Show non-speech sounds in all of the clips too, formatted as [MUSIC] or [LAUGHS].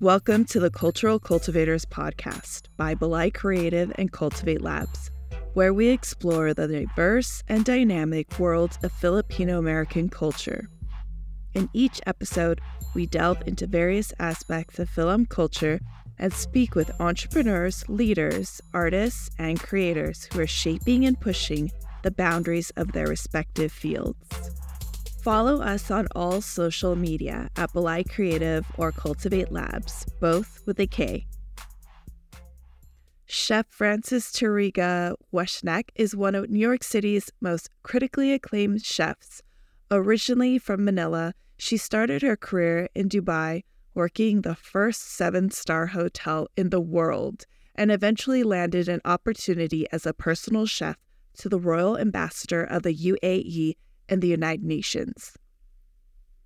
Welcome to the Cultural Kultivators Podcast by Balay Kreative and Kultivate Labs, where we explore the diverse and dynamic world of Filipino American culture. In each episode, we delve into various aspects of film culture and speak with entrepreneurs, leaders, artists, and creators who are shaping and pushing the boundaries of their respective fields. Follow us on all social media at Balay Kreative or Kultivate Labs, both with a K. Chef Francis Turiga Weshnek is one of New York City's most critically acclaimed chefs. Originally from Manila, she started her career in Dubai, working the first seven star hotel in the world, and eventually landed an opportunity as a personal chef to the Royal Ambassador of the UAE and the United Nations.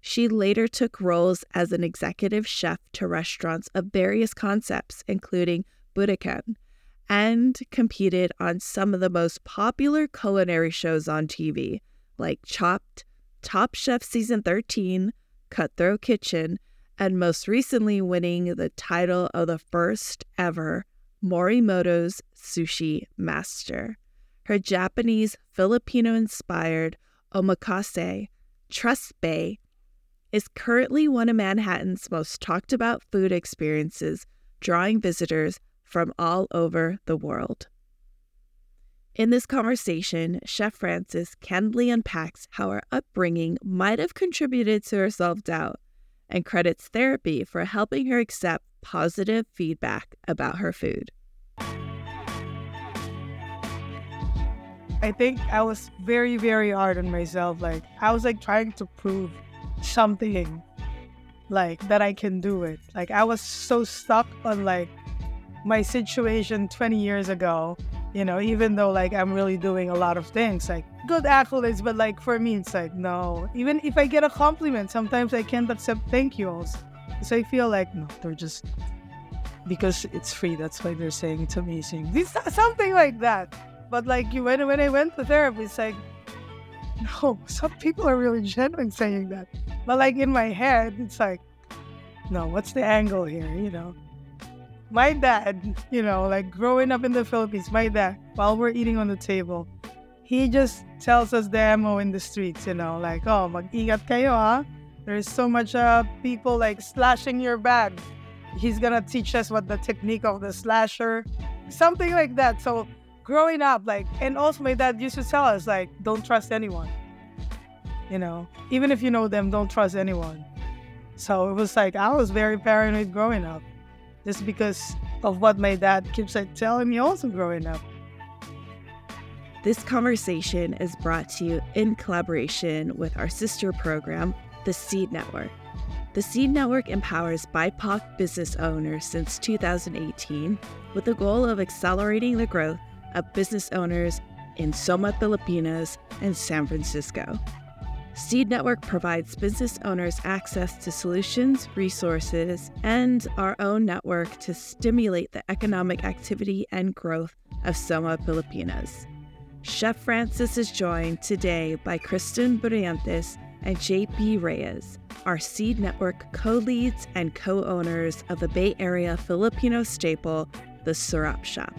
She later took roles as an executive chef to restaurants of various concepts, including Buddakan, and competed on some of the most popular culinary shows on TV, like Chopped, Top Chef Season 13, Cutthroat Kitchen, and most recently winning the title of the first ever Morimoto's Sushi Master. Her Japanese Filipino inspired omakase, Trust Bae, is currently one of Manhattan's most talked about food experiences, drawing visitors from all over the world. In this conversation, Chef Frances candidly unpacks how her upbringing might have contributed to her self doubt and credits therapy for helping her accept positive feedback about her food. I think I was very, very hard on myself. Like I was like trying to prove something like that I can do it. Like I was so stuck on like my situation 20 years ago, you know, even though like I'm really doing a lot of things, like good accolades, but like for me, it's like, no. Even if I get a compliment, sometimes I can't accept thank yous. So I feel like, no, they're just, because it's free, that's why they're saying it's amazing. It's something like that. But like you when when I went to therapy, it's like no, [LAUGHS] some people are really genuine saying that. But like in my head, it's like, no, what's the angle here? You know? My dad, you know, like growing up in the Philippines, my dad, while we're eating on the table, he just tells us the ammo in the streets, you know, like, oh, mag-ingat kayo, ha? There's so much uh, people like slashing your bag. He's gonna teach us what the technique of the slasher, something like that. So growing up, like, and also my dad used to tell us, like, don't trust anyone. You know, even if you know them, don't trust anyone. So it was like I was very paranoid growing up, just because of what my dad keeps like telling me also growing up. This conversation is brought to you in collaboration with our sister program, the Seed Network. The Seed Network empowers BIPOC business owners since 2018 with the goal of accelerating the growth of business owners in Soma, Pilipinas, and San Francisco. Seed Network provides business owners access to solutions, resources, and our own network to stimulate the economic activity and growth of Soma, Pilipinas. Chef Frances is joined today by Kristen Brillantes and JP Reyes, our Seed Network co leads and co owners of the Bay Area Filipino staple, the Sarap Shop.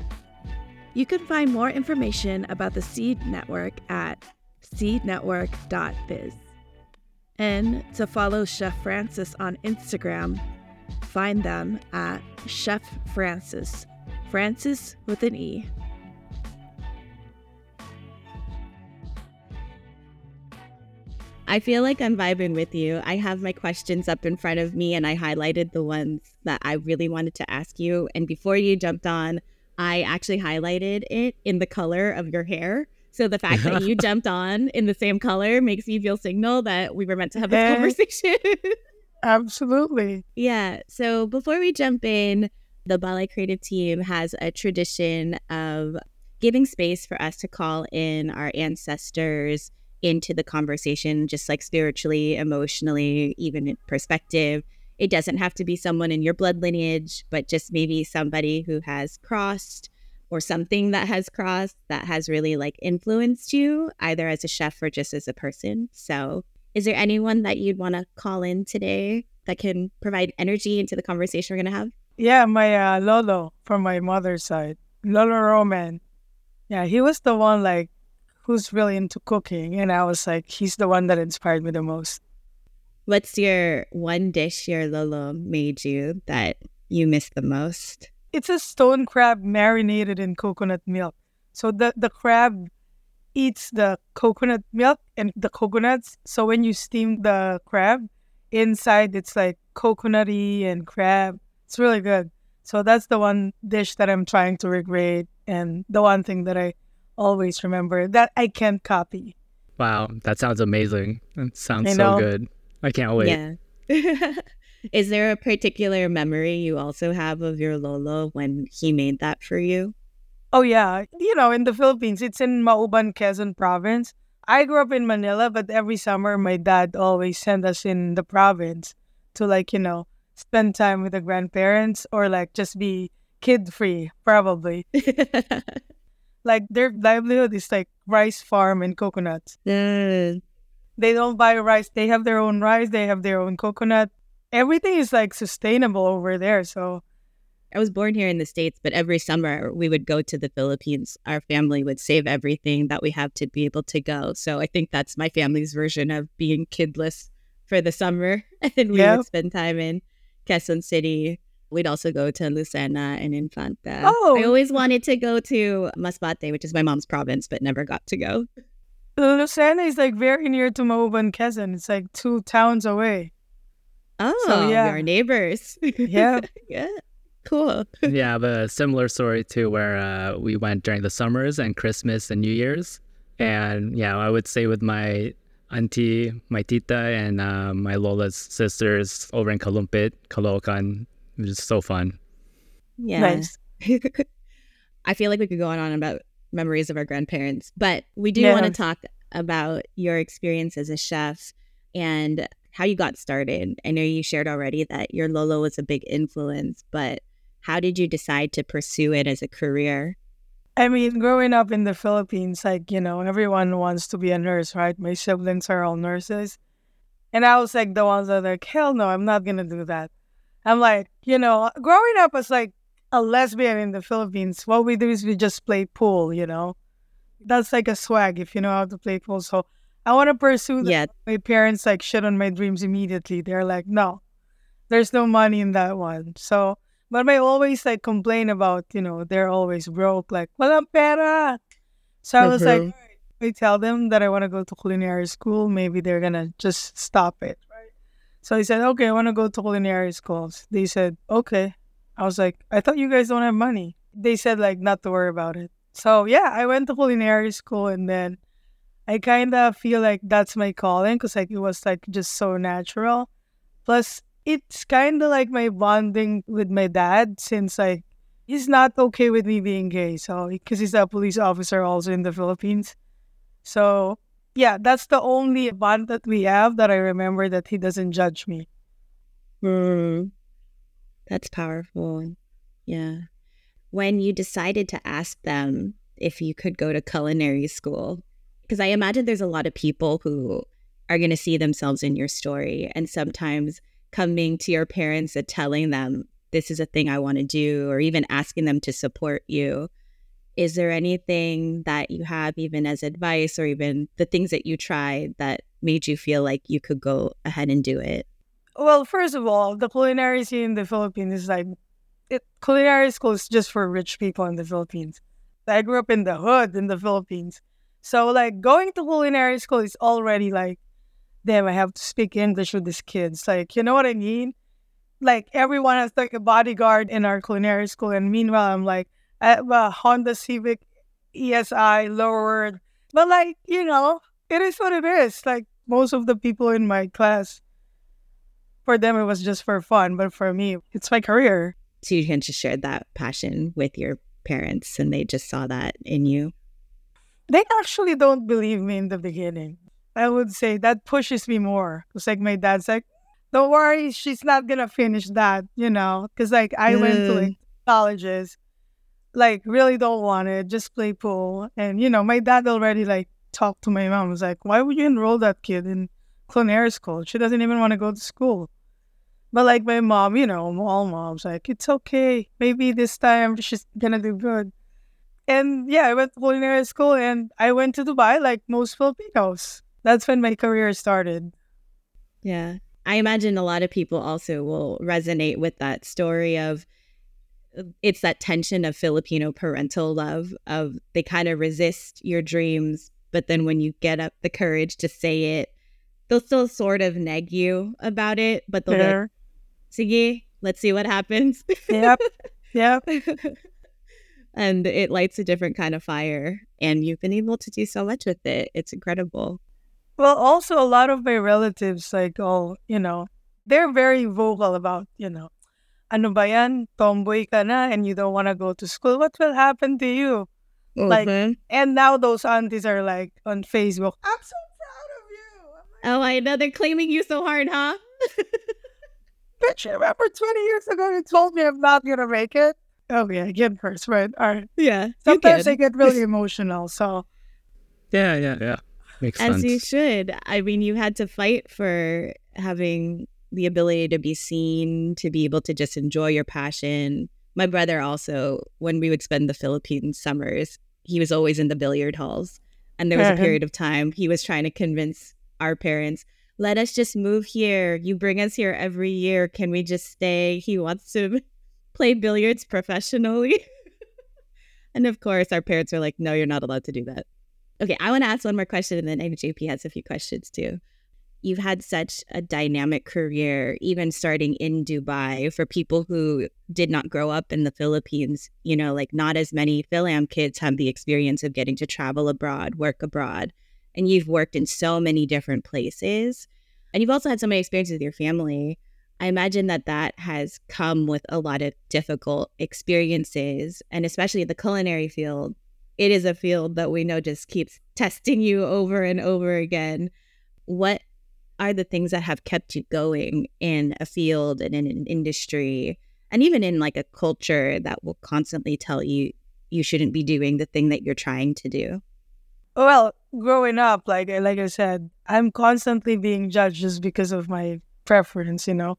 You can find more information about the Seed Network at seednetwork.biz. And to follow Chef Frances on Instagram, find them at Chef Frances, Francis with an E. I feel like I'm vibing with you. I have my questions up in front of me and I highlighted the ones that I really wanted to ask you. And before you jumped on, I actually highlighted it in the color of your hair. So the fact that you [LAUGHS] jumped on in the same color makes me feel signal that we were meant to have this eh. conversation. [LAUGHS] Absolutely. Yeah. So before we jump in, the Balay Kreative team has a tradition of giving space for us to call in our ancestors into the conversation, just like spiritually, emotionally, even in perspective. It doesn't have to be someone in your blood lineage, but just maybe somebody who has crossed or something that has crossed that has really like influenced you, either as a chef or just as a person. So, is there anyone that you'd want to call in today that can provide energy into the conversation we're going to have? Yeah, my uh, Lolo from my mother's side, Lolo Roman. Yeah, he was the one like who's really into cooking, and I was like, he's the one that inspired me the most. What's your one dish your Lolo made you that you miss the most? It's a stone crab marinated in coconut milk. So the the crab eats the coconut milk and the coconuts. So when you steam the crab, inside it's like coconutty and crab. It's really good. So that's the one dish that I'm trying to recreate and the one thing that I always remember that I can't copy. Wow, that sounds amazing. That sounds so good. I can't wait. Yeah. [LAUGHS] Is there a particular memory you also have of your Lolo when he made that for you? Oh yeah, you know, in the Philippines, it's in Mauban, Quezon province. I grew up in Manila, but every summer my dad always sent us in the province to like, you know, spend time with the grandparents or like just be kid free, probably. [LAUGHS] like their livelihood is like rice farm and coconuts. Mm. They don't buy rice. They have their own rice. They have their own coconut. Everything is like sustainable over there. So I was born here in the States, but every summer we would go to the Philippines. Our family would save everything that we have to be able to go. So I think that's my family's version of being kidless for the summer. [LAUGHS] And we would spend time in Quezon City. We'd also go to Lucena and Infanta. Oh. I always wanted to go to Masbate, which is my mom's province, but never got to go. Lucena is like very near to Mauban, Quezon. It's like two towns away. Oh, so, yeah. we are neighbors. [LAUGHS] Yeah. yeah. Cool. yeah, I have a similar story too, where uh, we went during the summers and Christmas and New Year's. And yeah, I would stay with my auntie, my tita, and uh, my Lola's sisters over in Kalumpit, Caloocan. It was so fun. Yeah. Nice. [LAUGHS] I feel like we could go on and on about memories of our grandparents, but we do want to talk about your experience as a chef and how you got started. I know you shared already that your Lolo was a big influence, but how did you decide to pursue it as a career? I mean, growing up in the Philippines, like, you know, everyone wants to be a nurse, right? My siblings are all nurses. And I was like the ones that are like, hell no, I'm not going to do that. I'm like, you know, growing up as like a lesbian in the Philippines, what we do is we just play pool, you know? That's like a swag if you know how to play pool. So I want to pursue that. Yeah. My parents like shit on my dreams immediately. They're like, no, there's no money in that one. So but I always like complain about, you know, they're always broke, like, walang pera. So I was mm-hmm. like, I tell them that I want to go to culinary school. Maybe they're going to just stop it, right? So I said, okay, I want to go to culinary schools. They said, okay. I was like, I thought you guys don't have money. They said, like, not to worry about it. So yeah, I went to culinary school and then I kind of feel like that's my calling because like it was like just so natural. Plus, it's kind of like my bonding with my dad since like he's not okay with me being gay. So because he's a police officer also in the Philippines. So yeah, that's the only bond that we have that I remember that he doesn't judge me. Mm, that's powerful. Yeah. When you decided to ask them if you could go to culinary school, because I imagine there's a lot of people who are going to see themselves in your story. And sometimes coming to your parents and telling them this is a thing I want to do, or even asking them to support you. Is there anything that you have, even as advice, or even the things that you tried that made you feel like you could go ahead and do it? Well, first of all, the culinary scene in the Philippines is like it, culinary school is just for rich people in the Philippines. I grew up in the hood in the Philippines. So like going to culinary school is already like damn, I have to speak English with these kids. Like, you know what I mean? Like, everyone has like a bodyguard in our culinary school. And meanwhile, I'm like, have a Honda Civic ESI lowered. But, like, you know, it is what it is. Like, most of the people in my class, for them, it was just for fun. But for me, it's my career. So you can just share that passion with your parents and they just saw that in you? They actually don't believe me in the beginning. I would say that pushes me more. Cause like my dad's like, don't worry, she's not gonna finish that, you know. Cause like I mm. went to like mm. colleges, like really don't want it, just play pool. And you know, my dad already like talked to my mom. Was like, why would you enroll that kid in culinary school? She doesn't even want to go to school. But like my mom, you know, all moms, like, it's okay. Maybe this time she's gonna do good. And yeah, I went to culinary school and I went to Dubai like most Filipinos. That's when my career started. Yeah. I imagine a lot of people also will resonate with that story of it's that tension of Filipino parental love of they kind of resist your dreams, but then when you get up the courage to say it, they'll still sort of neg you about it, but they'll Sige, let's see what happens. Yep. Yep. [LAUGHS] and it lights a different kind of fire. And you've been able to do so much with it. It's incredible. Well, also a lot of my relatives, like all, you know, they're very vocal about, you know, ano ba yan, tomboy ka na and you don't want to go to school. What will happen to you? Mm-hmm. Like, and now those aunties are like on Facebook, I'm so proud of you. Like, oh, I know. They're claiming you so hard, huh? [LAUGHS] bitch, remember 20 years ago you told me I'm not going to make it? Oh, yeah, again first, right? All right. Yeah. Sometimes I get really [LAUGHS] emotional. So, yeah, yeah, yeah. Makes As sense. you should. I mean, you had to fight for having the ability to be seen, to be able to just enjoy your passion. My brother also, when we would spend the Philippine summers, he was always in the billiard halls. And there was a period of time he was trying to convince our parents, let us just move here. You bring us here every year. Can we just stay? He wants to [LAUGHS] play billiards professionally. [LAUGHS] and of course, our parents are like, no, you're not allowed to do that. Okay, I want to ask one more question, and then JP has a few questions too. You've had such a dynamic career, even starting in Dubai. For people who did not grow up in the Philippines, you know, like not as many Philam kids have the experience of getting to travel abroad, work abroad and you've worked in so many different places and you've also had so many experiences with your family i imagine that that has come with a lot of difficult experiences and especially the culinary field. It is a field that we know just keeps testing you over and over again. What are the things that have kept you going in a field and in an industry and even in like a culture that will constantly tell you you shouldn't be doing the thing that you're trying to do? Well, growing up, like like I said, I'm constantly being judged just because of my preference, you know.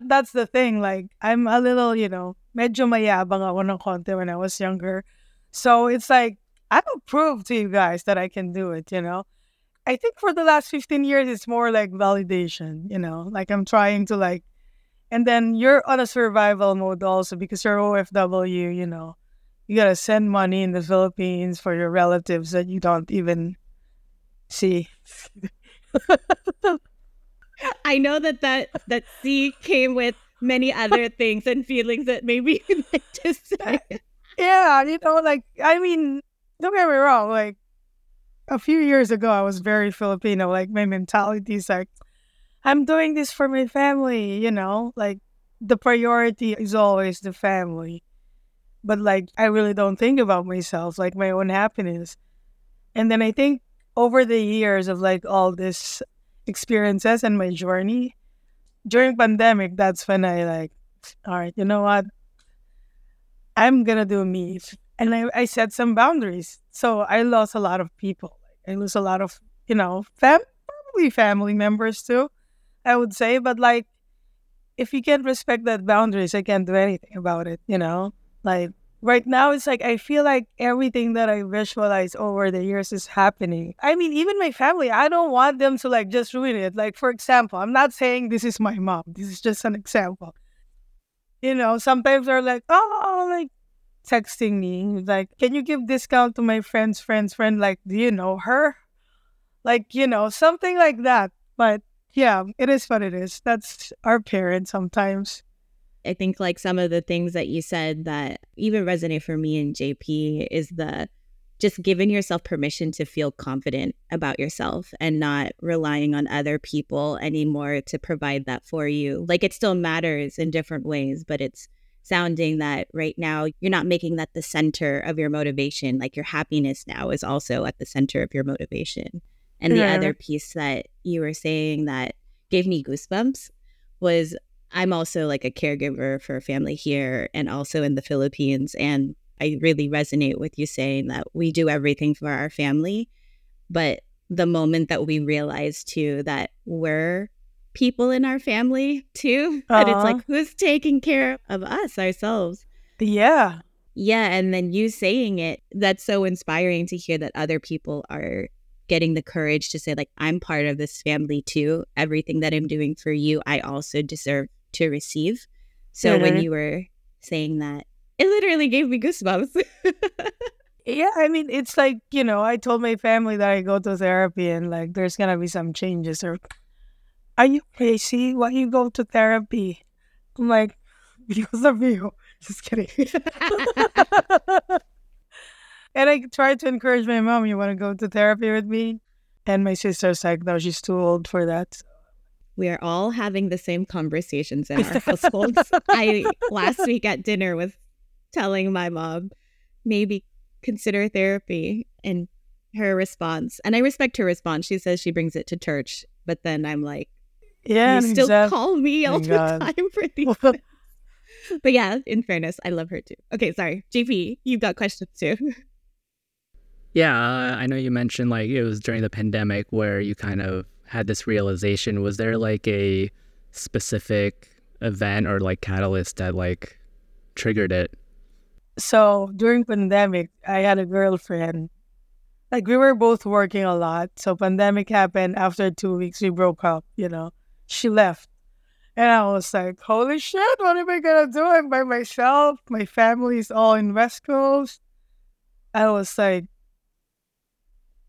That's the thing. Like I'm a little, you know, medyo mayabang ako ng konti when I was younger. So it's like I will prove to you guys that I can do it, you know. I think for the last 15 years it's more like validation, you know. Like I'm trying to like and then you're on a survival mode also because you're OFW, you know you gotta send money in the Philippines for your relatives that you don't even see. I know that that that C came with many other things and feelings that maybe [LAUGHS] like say. Yeah, you know, like I mean, don't get me wrong. Like a few years ago, I was very Filipino. Like my mentality is like, I'm doing this for my family. You know, like the priority is always the family but like I really don't think about myself, like my own happiness. And then I think over the years of like all this experiences and my journey during pandemic, that's when I like, all right, you know what? I'm gonna do me. And I, I set some boundaries. So I lost a lot of people. I lose a lot of, you know, fam probably family members too, I would say. But like if you can't respect that boundaries, I can't do anything about it, you know? Like right now, it's like I feel like everything that I visualize over the years is happening. I mean, even my family, I don't want them to like just ruin it. Like, for example, I'm not saying this is my mom, this is just an example. You know, sometimes they're like, oh, like texting me, like, can you give discount to my friend's friend's friend? Like, do you know her? Like, you know, something like that. But yeah, it is what it is. That's our parents sometimes. I think like some of the things that you said that even resonate for me and JP is the just giving yourself permission to feel confident about yourself and not relying on other people anymore to provide that for you. Like it still matters in different ways, but it's sounding that right now you're not making that the center of your motivation. Like your happiness now is also at the center of your motivation. And the yeah. other piece that you were saying that gave me goosebumps was I'm also like a caregiver for a family here and also in the Philippines. And I really resonate with you saying that we do everything for our family. But the moment that we realize too that we're people in our family too. And it's Uh-huh. like, who's taking care of us ourselves? Yeah. Yeah. And then you saying it, that's so inspiring to hear that other people are getting the courage to say, like, I'm part of this family too. Everything that I'm doing for you, I also deserve to receive. So when Mhm. you were saying that, it literally gave me goosebumps. [LAUGHS] Yeah, I mean, it's like, you know, I told my family that I go to therapy and like there's gonna be some changes or are you crazy? Why you go to therapy? I'm like, [LAUGHS] because of you. Just kidding. [LAUGHS] and I tried to encourage my mom, you wanna go to therapy with me? And my sister's like, no, she's too old for that. We are all having the same conversations in our [LAUGHS] households. I last week at dinner was telling my mom maybe consider therapy and her response and I respect her response. She says she brings it to church, but then I'm like, Yeah, you still exact- call me my all the God. [LAUGHS] time for these. [LAUGHS] but yeah, in fairness, I love her too. Okay, sorry, JP, you've got questions too. Yeah, uh, I know you mentioned like it was during the pandemic where you kind of had this realization. Was there like a specific event or like catalyst that like triggered it? So during pandemic, I had a girlfriend. Like we were both working a lot. So pandemic happened. After two weeks, we broke up. You know, she left, and I was like, "Holy shit! What am I gonna do? I'm by myself. My family's all in West Coast." I was like,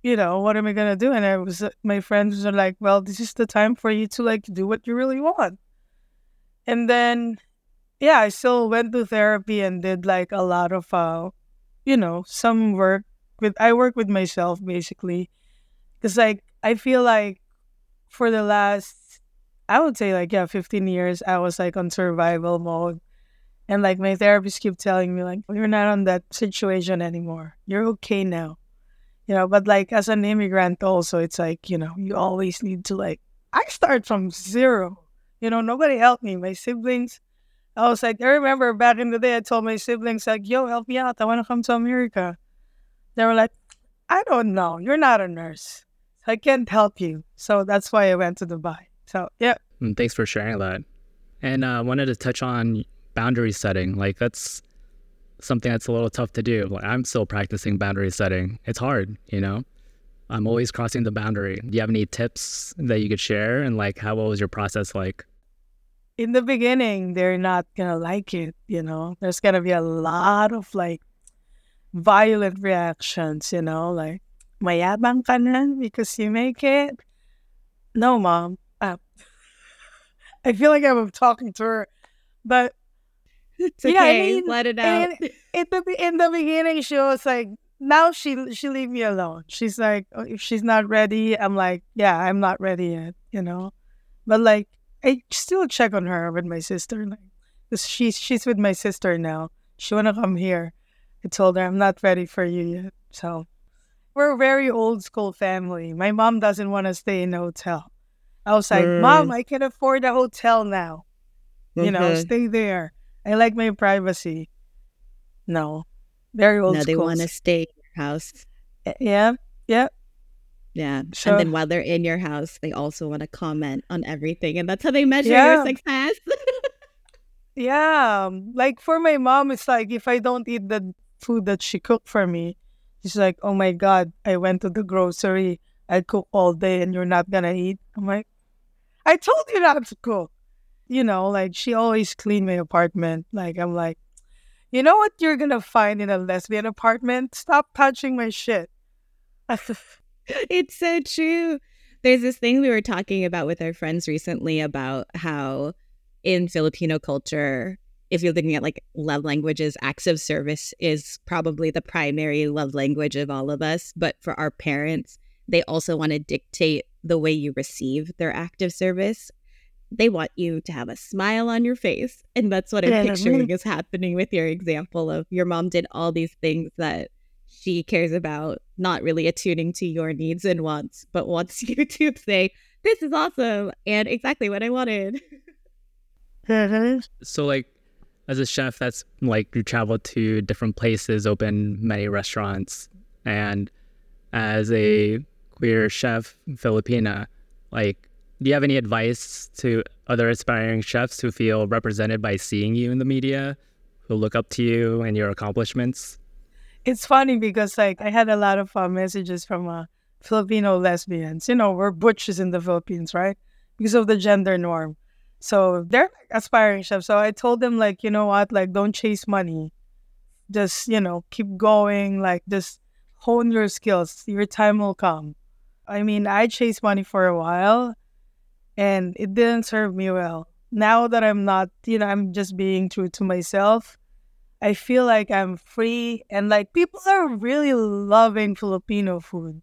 you know, what am I gonna do? And I was, my friends were like, "Well, this is the time for you to like do what you really want." And then yeah, I still went to therapy and did like a lot of uh you know, some work with I work with myself basically. Cuz like I feel like for the last I would say like yeah, 15 years I was like on survival mode. And like my therapist keep telling me like you're not on that situation anymore. You're okay now. You know, but like as an immigrant also it's like, you know, you always need to like I start from zero. You know, nobody helped me. My siblings I was like, I remember back in the day, I told my siblings, like, yo, help me out. I want to come to America. They were like, I don't know. You're not a nurse. I can't help you. So that's why I went to Dubai. So, yeah. And thanks for sharing that. And I uh, wanted to touch on boundary setting. Like that's something that's a little tough to do. Like I'm still practicing boundary setting. It's hard, you know. I'm always crossing the boundary. Do you have any tips that you could share? And like, how what was your process like? In the beginning, they're not to like it. You know, there's to be a lot of like violent reactions, you know, like, mayabang ka because you make it. No, mom. Uh, [LAUGHS] I feel like I'm talking to her, but It's Yeah, I mean, let it out. and in the in the beginning she was like now she she leave me alone. She's like oh, if she's not ready i'm like yeah i'm not ready yet you know? But like i still check on her with my sister like she's she's with my sister now. She wanna come here. I told her i'm not ready for you yet so. We're a very old school family. My mom doesn't want to stay in a hotel. I was like mom mm. i can afford a hotel now you know? Stay there i like my privacy no very old no, they want to stay in your house. Eh, yeah yeah Yeah. So- and then while they're in your house, they also want to comment on everything. And that's how they measure Yeah. your success. yeah like for my mom it's like if i don't eat the food that she cooked for me she's like oh my god i went to the grocery i cook all day and you're not gonna eat i'm like i told you not to cook you know like she always cleaned my apartment like i'm like you know what you're gonna find in a lesbian apartment stop touching my shit [LAUGHS] it's so true. There's this thing we were talking about with our friends recently about how in Filipino culture, if you're looking at like love languages, acts of service is probably the primary love language of all of us. But for our parents, they also want to dictate the way you receive their act of service. They want you to have a smile on your face. And that's what I'm Yeah. picturing is happening with your example of your mom did all these things that she cares about, not really attuning to your needs and wants, but wants [LAUGHS] you to say, This is awesome and exactly what I wanted. So like as a chef that's like you travel to different places, open many restaurants and as a queer chef Filipina, like do you have any advice to other aspiring chefs who feel represented by seeing you in the media, who look up to you and your accomplishments? It's funny because like I had a lot of uh, messages from uh, Filipino lesbians. You know, we're butches in the Philippines, right? Because of the gender norm. So they're aspiring chefs. So I told them like, you know what, like don't chase money. Just, you know, keep going, like just hone your skills. Your time will come. I mean, I chased money for a while and it didn't serve me well. Now that I'm not, you know, I'm just being true to myself. I feel like I'm free and like people are really loving Filipino food.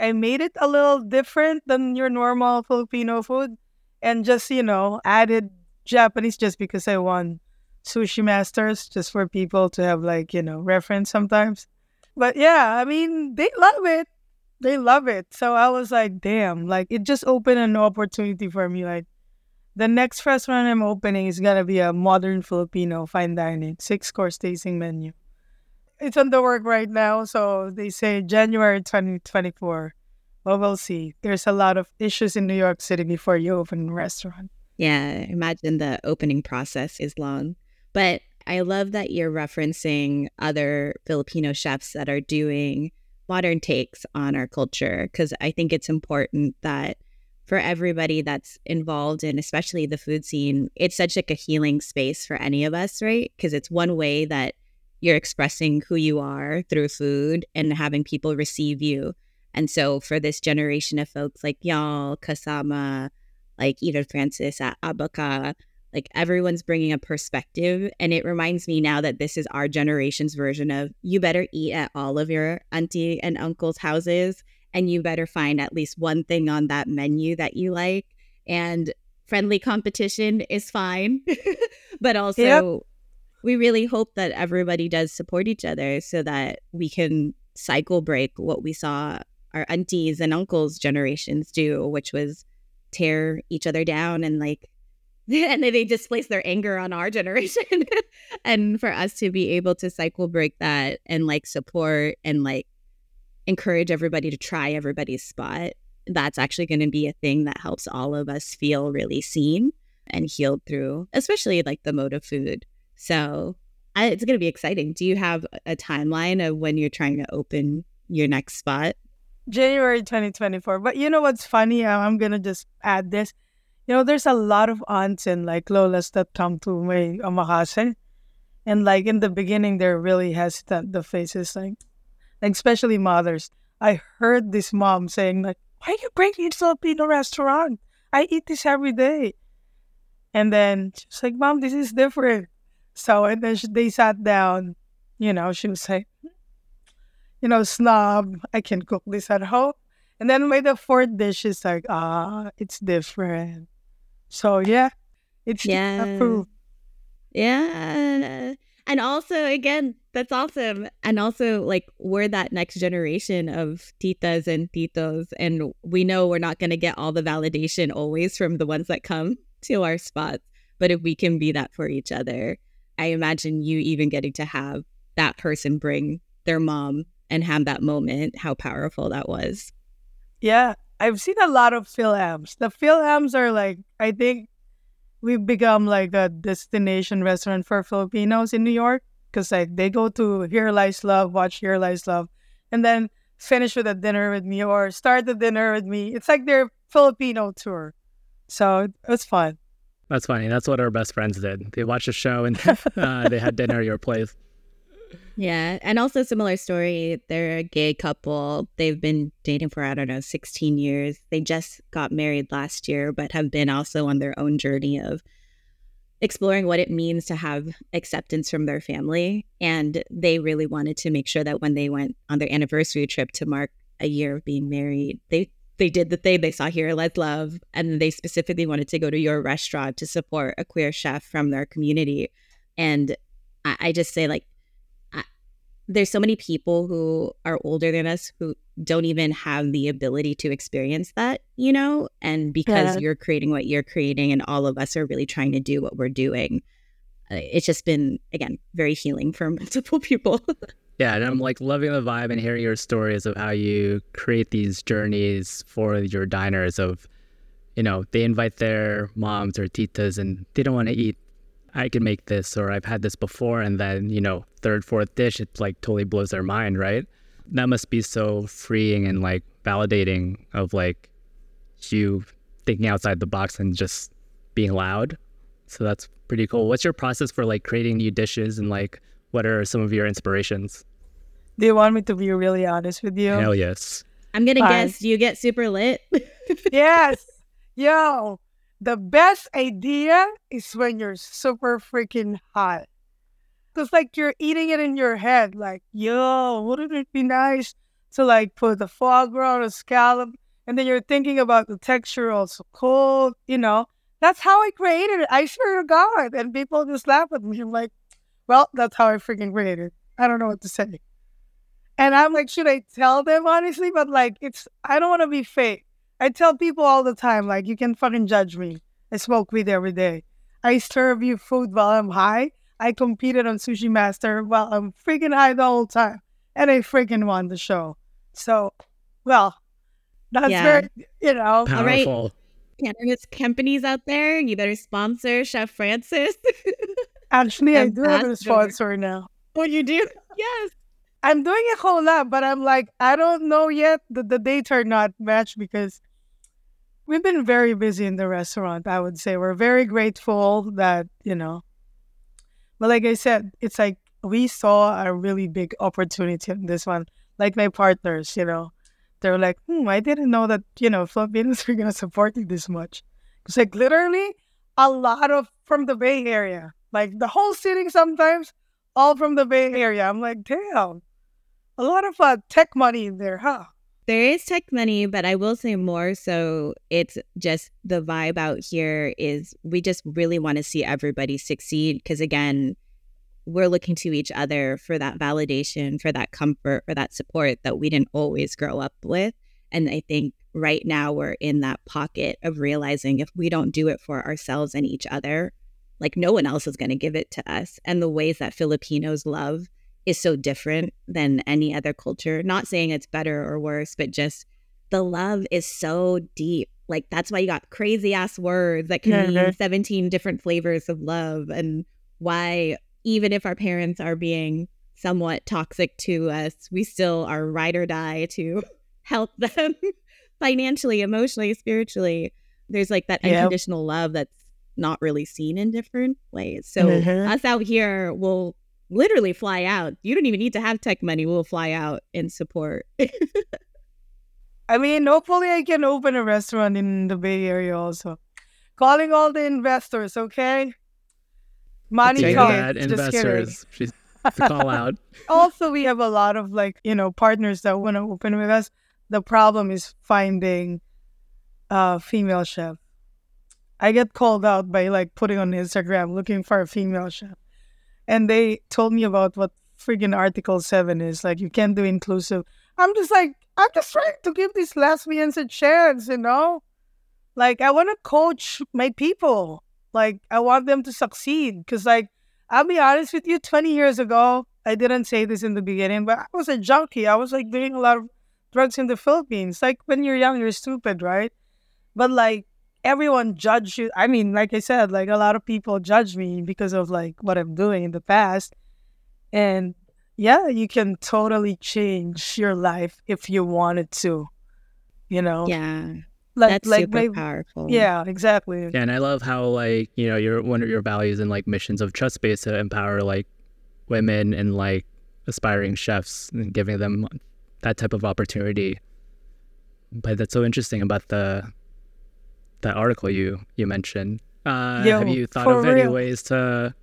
I made it a little different than your normal Filipino food and just, you know, added Japanese just because I won sushi masters just for people to have like, you know, reference sometimes. But yeah, I mean, they love it they love it. So I was like, damn, like it just opened an opportunity for me. Like the next restaurant I'm opening is gonna be a modern Filipino fine dining, six course tasting menu. It's the work right now, so they say January 2024. Well, we'll see. There's a lot of issues in New York City before you open a restaurant. Yeah, imagine the opening process is long. But I love that you're referencing other Filipino chefs that are doing modern takes on our culture because I think it's important that for everybody that's involved in especially the food scene, it's such like a healing space for any of us, right? Because it's one way that you're expressing who you are through food and having people receive you. And so for this generation of folks like y'all, Kasama, like Edith Francis at Abaca, like everyone's bringing a perspective. And it reminds me now that this is our generation's version of you better eat at all of your auntie and uncle's houses and you better find at least one thing on that menu that you like. And friendly competition is fine. [LAUGHS] but also, yep. we really hope that everybody does support each other so that we can cycle break what we saw our aunties and uncles generations do, which was tear each other down and like [LAUGHS] and they displace their anger on our generation. [LAUGHS] And for us to be able to cycle break that and like support and like encourage everybody to try everybody's spot that's actually going to be a thing that helps all of us feel really seen and healed through especially like the mode of food. So I, it's going to be exciting. Do you have a timeline of when you're trying to open your next spot? January 2024 but you know what's funny? I'm going to just add this you know, there's a lot of aunts and like lolas that come to my omakase. And like in the beginning, they're really hesitant. The faces, like, like especially mothers. I heard this mom saying like, "Why you bring me to Filipino restaurant? I eat this every day." And then she's like, "Mom, this is different." So and then she, they sat down. You know, she was like, "You know, snob, I can cook this at home." And then by the fourth dish, she's like, "Ah, it's different." So yeah, it's yeah. approved. Yeah. And also, again, that's awesome. And also, like, we're that next generation of titas and titos. And we know we're not going to get all the validation always from the ones that come to our spots. But if we can be that for each other, I imagine you even getting to have that person bring their mom and have that moment, how powerful that was. Yeah. I've seen a lot of Philams. The Philams are like, I think we've become like a destination restaurant for Filipinos in New York because like they go to Here Lies Love, watch Here Lies Love, and then finish with a dinner with me or start the dinner with me. It's like their Filipino tour. So it was fun. That's funny. That's what our best friends did. They watched a show and [LAUGHS] uh, they had dinner at your place. Yeah. And also similar story. They're a gay couple. They've been dating for, I don't know, 16 years. They just got married last year, but have been also on their own journey of exploring what it means to have acceptance from their family. And they really wanted to make sure that when they went on their anniversary trip to mark a year of being married, they they did the thing they saw here Lies Love, and they specifically wanted to go to your restaurant to support a queer chef from their community. And I, I just say like there's so many people who are older than us who don't even have the ability to experience that, you know? And because yeah. you're creating what you're creating and all of us are really trying to do what we're doing, uh, it's just been, again, very healing for [LAUGHS] multiple people. yeah. And I'm like loving the vibe and hearing your stories of how you create these journeys for your diners of, you know, they invite their moms or titas and they don't want to eat. I can make this, or I've had this before, and then you know, third, fourth dish, it like totally blows their mind, right? That must be so freeing and like validating of like you thinking outside the box and just being loud. So that's pretty cool. What's your process for like creating new dishes and like what are some of your inspirations? Do you want me to be really honest with you? Hell yes. I'm gonna Fine. guess you get super lit. [LAUGHS] yes. Yo, the best idea is when you're super freaking hot. Cause like you're eating it in your head, like, yo, wouldn't it be nice to like put the foie gras on a scallop? And then you're thinking about the texture also cold, you know. That's how I created it. I swear to God. And people just laugh at me. I'm like, well, that's how I freaking created it. I don't know what to say. And I'm like, should I tell them honestly? But like, it's, I don't want to be fake. I tell people all the time, like, you can fucking judge me. I smoke weed every day. I serve you food while I'm high. I competed on Sushi Master while I'm freaking high the whole time. And I freaking won the show. So, well, that's Yeah. very, you know, All right. Powerful. Cannabis companies out there, you better sponsor Chef Frances. [LAUGHS] actually, I do have a sponsor now. what you do? Yes. I'm doing a whole lot, but I'm like, I don't know yet. The, the dates are not matched because we've been very busy in the restaurant, I would say. We're very grateful that, you know, but like I said, it's like we saw a really big opportunity in this one. Like my partners, you know, they're like, hmm, I didn't know that, you know, Filipinos [LAUGHS] are going to support you this much. It's like literally a lot of from the Bay Area, like the whole city sometimes, all from the Bay Area. I'm like, damn, a lot of uh, tech money in there, huh? There is tech money, but I will say more so it's just the vibe out here is we just really want to see everybody succeed because again, we're looking to each other for that validation, for that comfort, for that support that we didn't always grow up with. And I think right now we're in that pocket of realizing if we don't do it for ourselves and each other, like no one else is going to give it to us. And the ways that Filipinos love is so different than any other culture. Not saying it's better or worse, but just the love is so deep. Like that's why you got crazy ass words that can mean Mhm. 17 different flavors of love and why even if our parents are being somewhat toxic to us, we still are ride or die to [LAUGHS] help them [LAUGHS] financially, emotionally, spiritually. There's like that Yep. unconditional love that's not really seen in different ways. So Mhm. us out here will literally fly out. You don't even need to have tech money. We'll fly out and support. I mean, hopefully I can open a restaurant in the Bay Area also. Calling all the investors, okay? Money Take talk. that, investors. She's the call out. [LAUGHS] also we have a lot of like you know partners that want to open with us the problem is finding a female chef i get called out by like putting on instagram looking for a female chef and they told me about what freaking article 7 is like you can't do inclusive i'm just like i'm just trying to give these lesbians a chance you know like i want to coach my people like i want them to succeed because like I'll be honest with you, 20 years ago, I didn't say this in the beginning, but I was a junkie. I was like doing a lot of drugs in the Philippines. Like when you're young, you're stupid, right? But like everyone judged you. I mean, like I said, like a lot of people judge me because of like what I'm doing in the past. And yeah, you can totally change your life if you wanted to, you know? yeah, like, that's like super my- powerful. Yeah, exactly. Yeah, and I love how like you know your one of your values and like missions of trust based to empower like women and like aspiring chefs and giving them that type of opportunity. But that's so interesting about the that article you you mentioned. Uh, Yo, have you thought of any ways to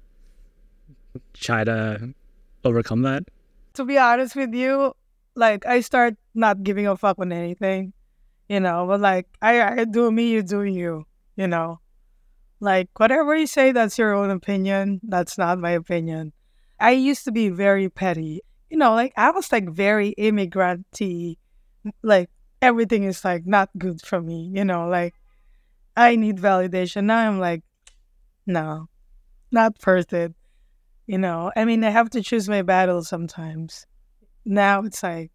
try to overcome that? to be honest with you, like I start not giving a fuck on anything, you know. But like I, I do me, you do you, you know. Like whatever you say, that's your own opinion. That's not my opinion. I used to be very petty, you know. Like I was like very immigrant-y. Like everything is like not good for me, you know. Like I need validation. Now I'm like, no, not worth it. You know, I mean, I have to choose my battles sometimes. Now it's like,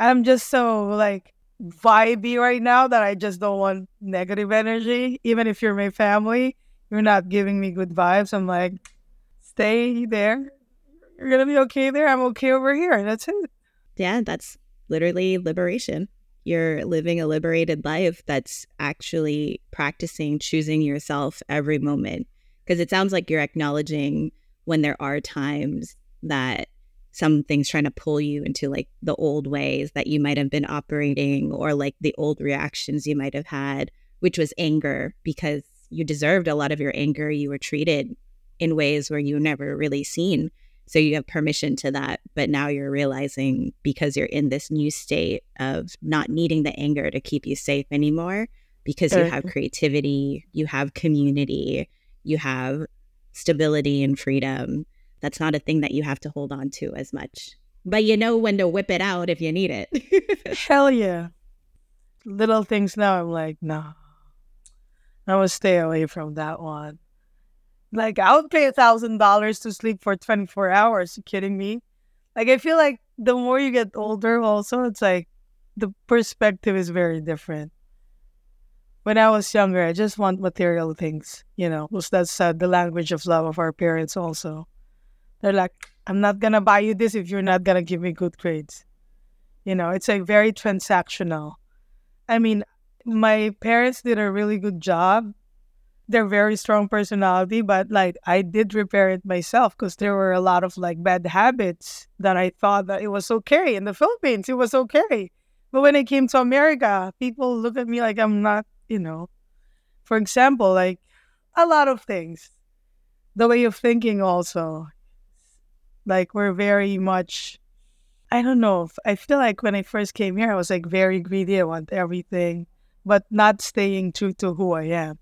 I'm just so like, vibey right now that I just don't want negative energy. Even if you're my family, you're not giving me good vibes. I'm like, stay there. You're gonna be okay there. I'm okay over here. That's it. Yeah, that's literally liberation. You're living a liberated life that's actually practicing choosing yourself every moment. Because it sounds like you're acknowledging when there are times that something's trying to pull you into like the old ways that you might have been operating or like the old reactions you might have had, which was anger because you deserved a lot of your anger. You were treated in ways where you never really seen. So you have permission to that. But now you're realizing because you're in this new state of not needing the anger to keep you safe anymore, because you have creativity, you have community, you have stability and freedom. That's not a thing that you have to hold on to as much. But you know when to whip it out if you need it. [LAUGHS] Hell yeah. Little things now, I'm like, no. I will stay away from that one. Like I would pay a thousand dollars to sleep for 24 hours. You kidding me? Like I feel like the more you get older, also it's like the perspective is very different. When I was younger, I just want material things, you know, because that's uh, the language of love of our parents. Also, they're like, "I'm not gonna buy you this if you're not gonna give me good grades." You know, it's like very transactional. I mean, my parents did a really good job they're very strong personality, but like I did repair it myself because there were a lot of like bad habits that I thought that it was okay in the Philippines. It was okay, but when it came to America, people look at me like I'm not, you know. For example, like a lot of things, the way of thinking also, like we're very much. I don't know. I feel like when I first came here, I was like very greedy. I want everything, but not staying true to who I am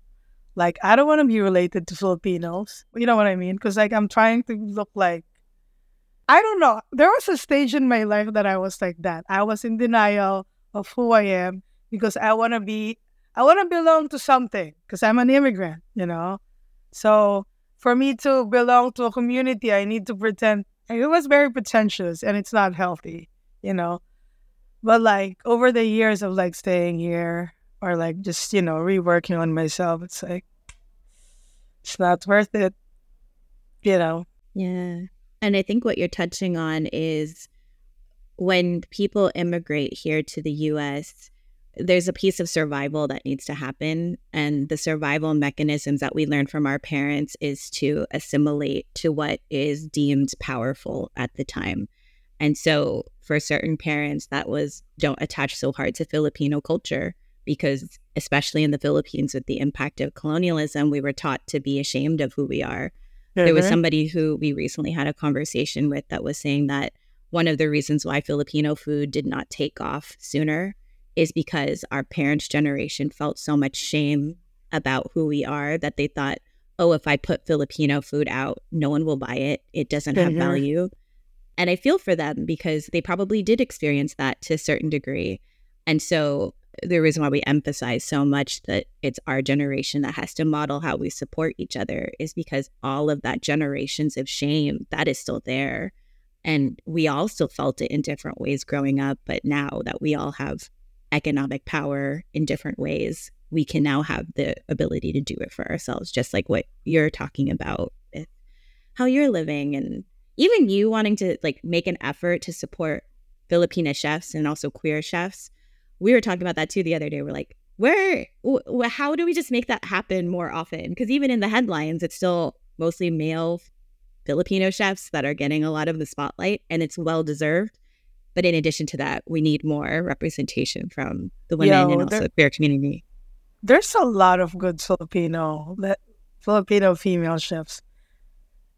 like, I don't want to be related to Filipinos. You know what I mean? Because, like, I'm trying to look like, I don't know. There was a stage in my life that I was like that. I was in denial of who I am because I want to be, I want to belong to something because I'm an immigrant, you know? So, for me to belong to a community, I need to pretend. It was very pretentious and it's not healthy, you know? But, like, over the years of like staying here, or like just you know reworking on myself it's like it's not worth it you know? Yeah. And i think what you're touching on is when people immigrate here to the us there's a piece of survival that needs to happen and the survival mechanisms that we learn from our parents is to assimilate to what is deemed powerful at the time. And so for certain parents that was don't attach so hard to filipino culture because especially in the Philippines with the impact of colonialism, we were taught to be ashamed of who we are. Mm-hmm. There was mm-hmm. somebody who we recently had a conversation with that was saying that one of the reasons why Filipino food did not take off sooner is because our parents' generation felt so much shame about who we are that they thought, oh, if I put Filipino food out, no one will buy it. It doesn't have mm-hmm. value. And I feel for them because they probably did experience that to a certain degree. And so the reason why we emphasize so much that it's our generation that has to model how we support each other is because all of that generations of shame that is still there. And we all still felt it in different ways growing up but now that we all have economic power in different ways we can now have the ability to do it for ourselves just like what you're talking about with how you're living and even you wanting to like make an effort to support filipina chefs and also queer chefs we were talking about that too the other day. We're like, where, wh- how do we just make that happen more often? Because even in the headlines, it's still mostly male Filipino chefs that are getting a lot of the spotlight, and it's well deserved. But in addition to that, we need more representation from the women Yo, and also the queer community. There's a lot of good Filipino Filipino female chefs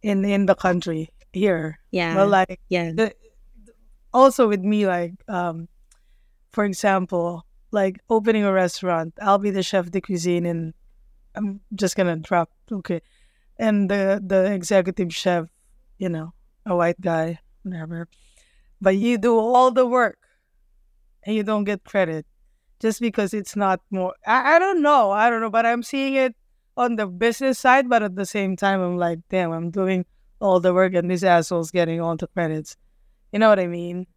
in in the country here. Yeah. But like yeah. The, also with me like um for example, like opening a restaurant, I'll be the chef de cuisine and I'm just gonna drop okay. And the the executive chef, you know, a white guy, whatever. But you do all the work and you don't get credit just because it's not more I, I don't know. I don't know, but I'm seeing it on the business side, but at the same time I'm like, damn, I'm doing all the work and this asshole's getting all the credits. You know what I mean?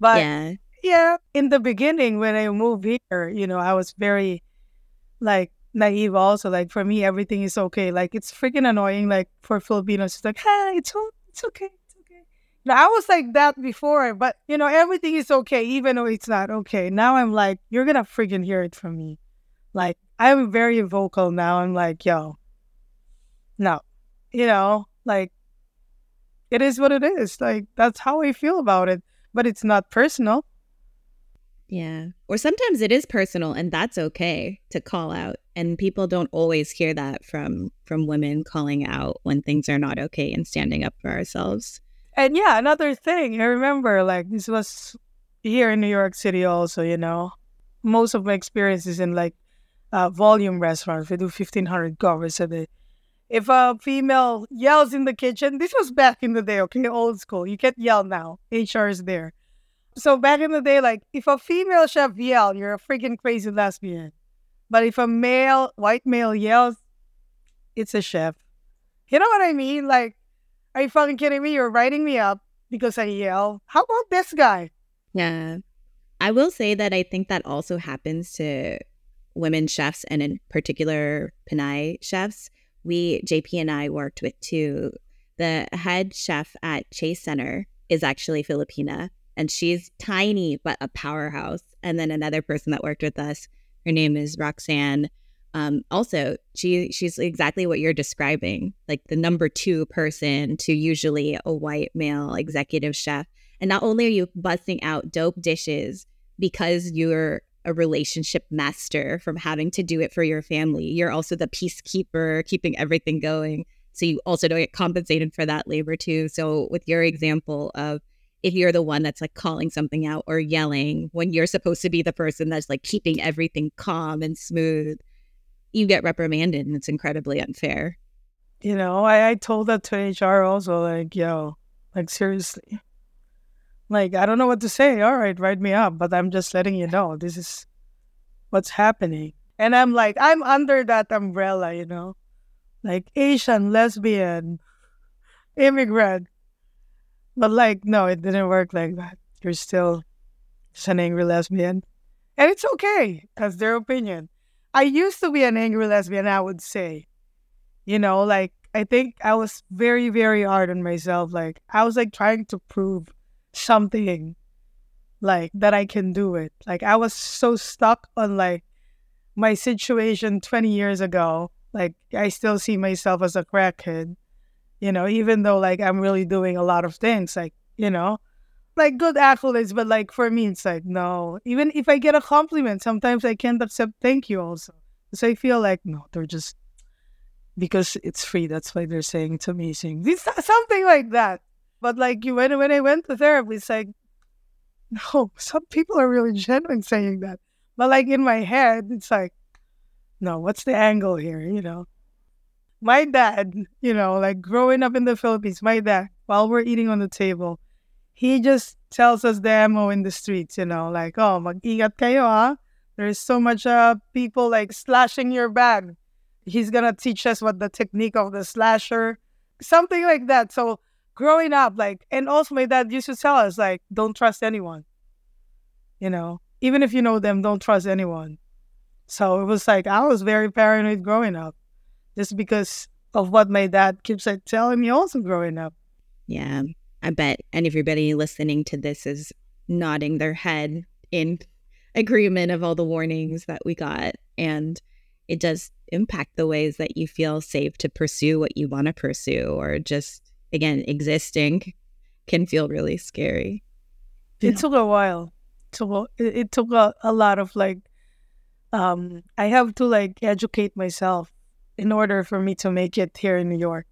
But yeah yeah, in the beginning when I moved here, you know, I was very like naive also. Like for me, everything is okay. Like it's freaking annoying. Like for Filipinos, it's like, hey, it's it's okay. It's okay. Now I was like that before, but you know, everything is okay, even though it's not okay. Now I'm like, you're gonna freaking hear it from me. Like I'm very vocal now. I'm like, yo, no, you know, like it is what it is. Like that's how I feel about it, but it's not personal. Yeah. Or sometimes it is personal and that's okay to call out. And people don't always hear that from from women calling out when things are not okay and standing up for ourselves. And yeah, another thing, I remember like this was here in New York City also, you know. Most of my experiences in like uh, volume restaurants. We do 1500 covers a day. If a female yells in the kitchen, this was back in the day, okay, old school. You can't yell now. HR is there so back in the day, like if a female chef yells, you're a freaking crazy lesbian. But if a male, white male yells, it's a chef. You know what I mean? Like, are you fucking kidding me? You're writing me up because I yell. How about this guy? Yeah. I will say that I think that also happens to women chefs and in particular Pinay chefs. We, JP and I worked with two. The head chef at Chase Center is actually Filipina and she's tiny but a powerhouse. And then another person that worked with us, her name is Roxanne. Um, also, she she's exactly what you're describing, like the number two person to usually a white male executive chef. And not only are you busting out dope dishes because you're a relationship master from having to do it for your family, you're also the peacekeeper, keeping everything going. So you also don't get compensated for that labor too. So with your example of if you're the one that's like calling something out or yelling when you're supposed to be the person that's like keeping everything calm and smooth, you get reprimanded and it's incredibly unfair. You know, I, I told that to HR also, like, yo, like seriously. Like, I don't know what to say. All right, write me up, but I'm just letting you know this is what's happening. And I'm like, I'm under that umbrella, you know, like Asian, lesbian, immigrant, but like, no, it didn't work like that. You're still just an angry lesbian. And it's okay. That's their opinion. I used to be an angry lesbian, I would say. You know, like I think I was very, very hard on myself. Like I was like trying to prove something like that I can do it. Like I was so stuck on like my situation 20 years ago. Like I still see myself as a crackhead you know, even though like I'm really doing a lot of things, like, you know, like good accolades, but like for me, it's like, no, even if I get a compliment, sometimes I can't accept thank you also. So I feel like, no, they're just, because it's free, that's why they're saying it's amazing. It's uh, something like that. But like you, when, when I went to therapy, it's like, [LAUGHS] no, some people are really genuine saying that. But like in my head, it's like, no, what's the angle here, you know? My dad, you know, like growing up in the Philippines, my dad, while we're eating on the table, he just tells us the ammo in the streets, you know, like, oh, mag-ingat kayo, ah. There's so much uh, people like slashing your bag. He's gonna teach us what the technique of the slasher, something like that. So growing up, like, and also my dad used to tell us, like, don't trust anyone. You know, even if you know them, don't trust anyone. So it was like I was very paranoid growing up just because of what my dad keeps like, telling me also growing up. Yeah. I bet and everybody listening to this is nodding their head in agreement of all the warnings that we got. And it does impact the ways that you feel safe to pursue what you want to pursue or just again existing can feel really scary. It took a while. So it, it took a, a lot of like um I have to like educate myself in order for me to make it here in New York.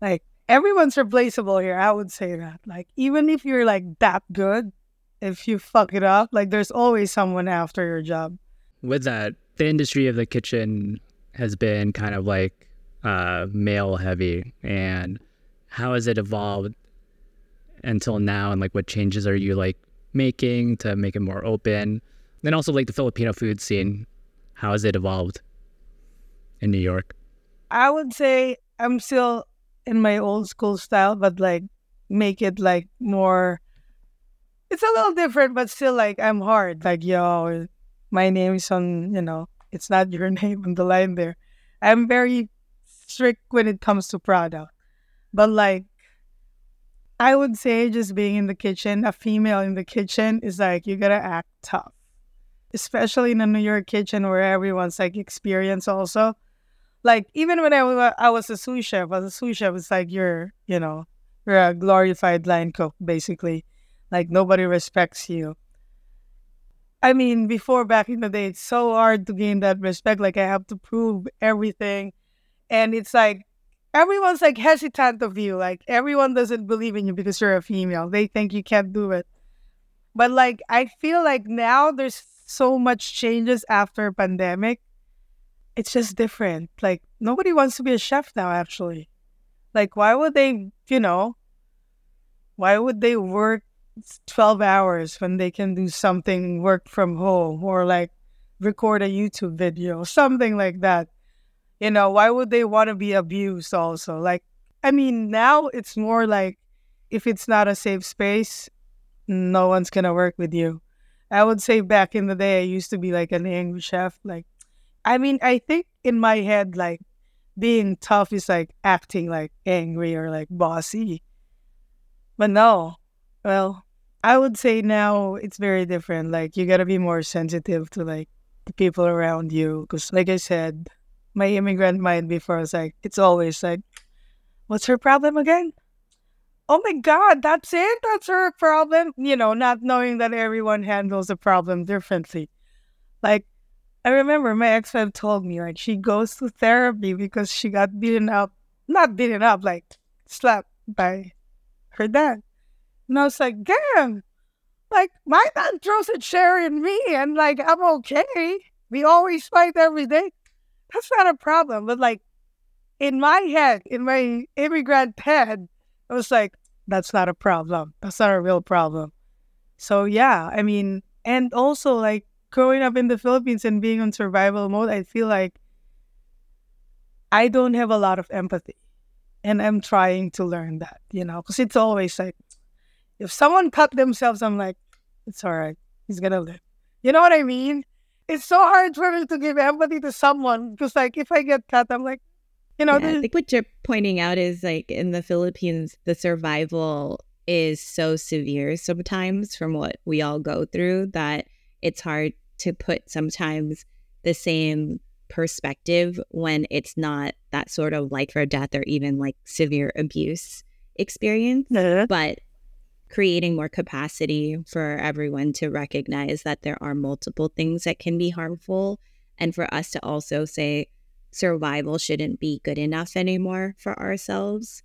Like everyone's replaceable here. I would say that. Like even if you're like that good, if you fuck it up, like there's always someone after your job. With that, the industry of the kitchen has been kind of like uh, male heavy, and how has it evolved until now? And like, what changes are you like making to make it more open? And also like the Filipino food scene, how has it evolved in New York? I would say I'm still in my old school style, but like make it like more it's a little different, but still like I'm hard. Like, yo, my name is on, you know, it's not your [LAUGHS] name on the line there. I'm very strict when it comes to product. But like I would say just being in the kitchen, a female in the kitchen is like you gotta act tough. Especially in a New York kitchen where everyone's like experienced also. Like even when I, was I was a sous chef, as a sous chef, it's like you're, you know, you're a glorified line cook, basically. Like nobody respects you. I mean, before back in the day, it's so hard to gain that respect. Like I have to prove everything. And it's like everyone's like hesitant of you. Like everyone doesn't believe in you because you're a female. They think you can't do it. But like I feel like now there's so much changes after pandemic. It's just different. Like nobody wants to be a chef now actually. Like why would they, you know, why would they work 12 hours when they can do something work from home or like record a YouTube video, something like that. You know, why would they want to be abused also? Like, I mean, now it's more like if it's not a safe space, no one's going to work with you. I would say back in the day, I used to be like an angry chef. Like, I mean, I think in my head, like being tough is like acting like angry or like bossy. But no, well, I would say now it's very different. Like you gotta be more sensitive to like the people around you. Because like I said, my immigrant mind before was like, it's always like, what's her problem again? Oh my God, that's it? That's her problem? You know, not knowing that everyone handles a problem differently. Like, I remember my ex wife told me, like, she goes to therapy because she got beaten up, not beaten up, like slapped by her dad. And I was like, damn, like my dad throws a chair in me and like I'm okay. We always fight every day. That's not a problem. But like in my head, in my immigrant head, I was like, that's not a problem. That's not a real problem. So yeah, I mean, and also like growing up in the Philippines and being on survival mode, I feel like I don't have a lot of empathy. And I'm trying to learn that, you know, because it's always like, if someone cut themselves, I'm like, it's all right. He's gonna live. You know what I mean? It's so hard for me to give empathy to someone because, like, if I get cut, I'm like, you know. Yeah, I think what you're pointing out is like in the Philippines, the survival is so severe sometimes from what we all go through that it's hard to put sometimes the same perspective when it's not that sort of life or death or even like severe abuse experience. Yeah. But creating more capacity for everyone to recognize that there are multiple things that can be harmful and for us to also say survival shouldn't be good enough anymore for ourselves